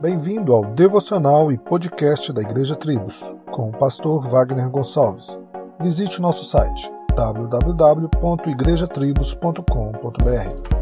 Bem-vindo ao devocional e podcast da Igreja Tribos, com o pastor Wagner Gonçalves. Visite o nosso site www.igrejatribos.com.br.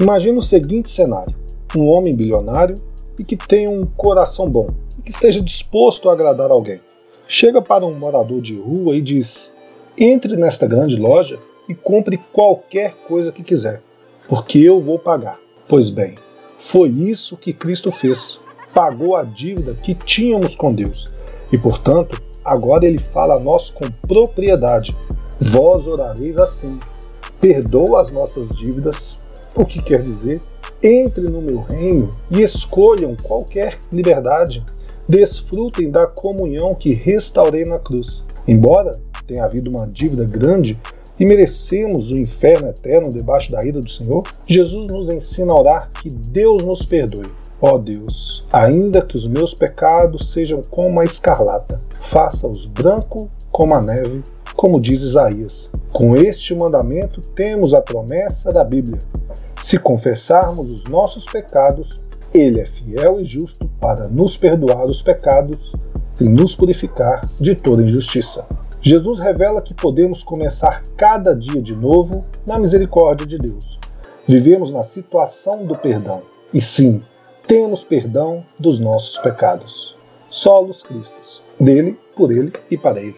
Imagina o seguinte cenário: um homem bilionário e que tenha um coração bom e que esteja disposto a agradar alguém. Chega para um morador de rua e diz: entre nesta grande loja e compre qualquer coisa que quiser, porque eu vou pagar. Pois bem, foi isso que Cristo fez. Pagou a dívida que tínhamos com Deus. E, portanto, agora ele fala a nós com propriedade. Vós orareis assim: perdoa as nossas dívidas. O que quer dizer? Entre no meu reino e escolham qualquer liberdade. Desfrutem da comunhão que restaurei na cruz. Embora tenha havido uma dívida grande, e merecemos o inferno eterno debaixo da ira do Senhor? Jesus nos ensina a orar que Deus nos perdoe. Ó Deus, ainda que os meus pecados sejam como a escarlata, faça-os branco como a neve, como diz Isaías. Com este mandamento temos a promessa da Bíblia. Se confessarmos os nossos pecados, ele é fiel e justo para nos perdoar os pecados e nos purificar de toda injustiça. Jesus revela que podemos começar cada dia de novo na misericórdia de Deus. Vivemos na situação do perdão. E sim, temos perdão dos nossos pecados. Solos Cristos. Dele, por ele e para ele.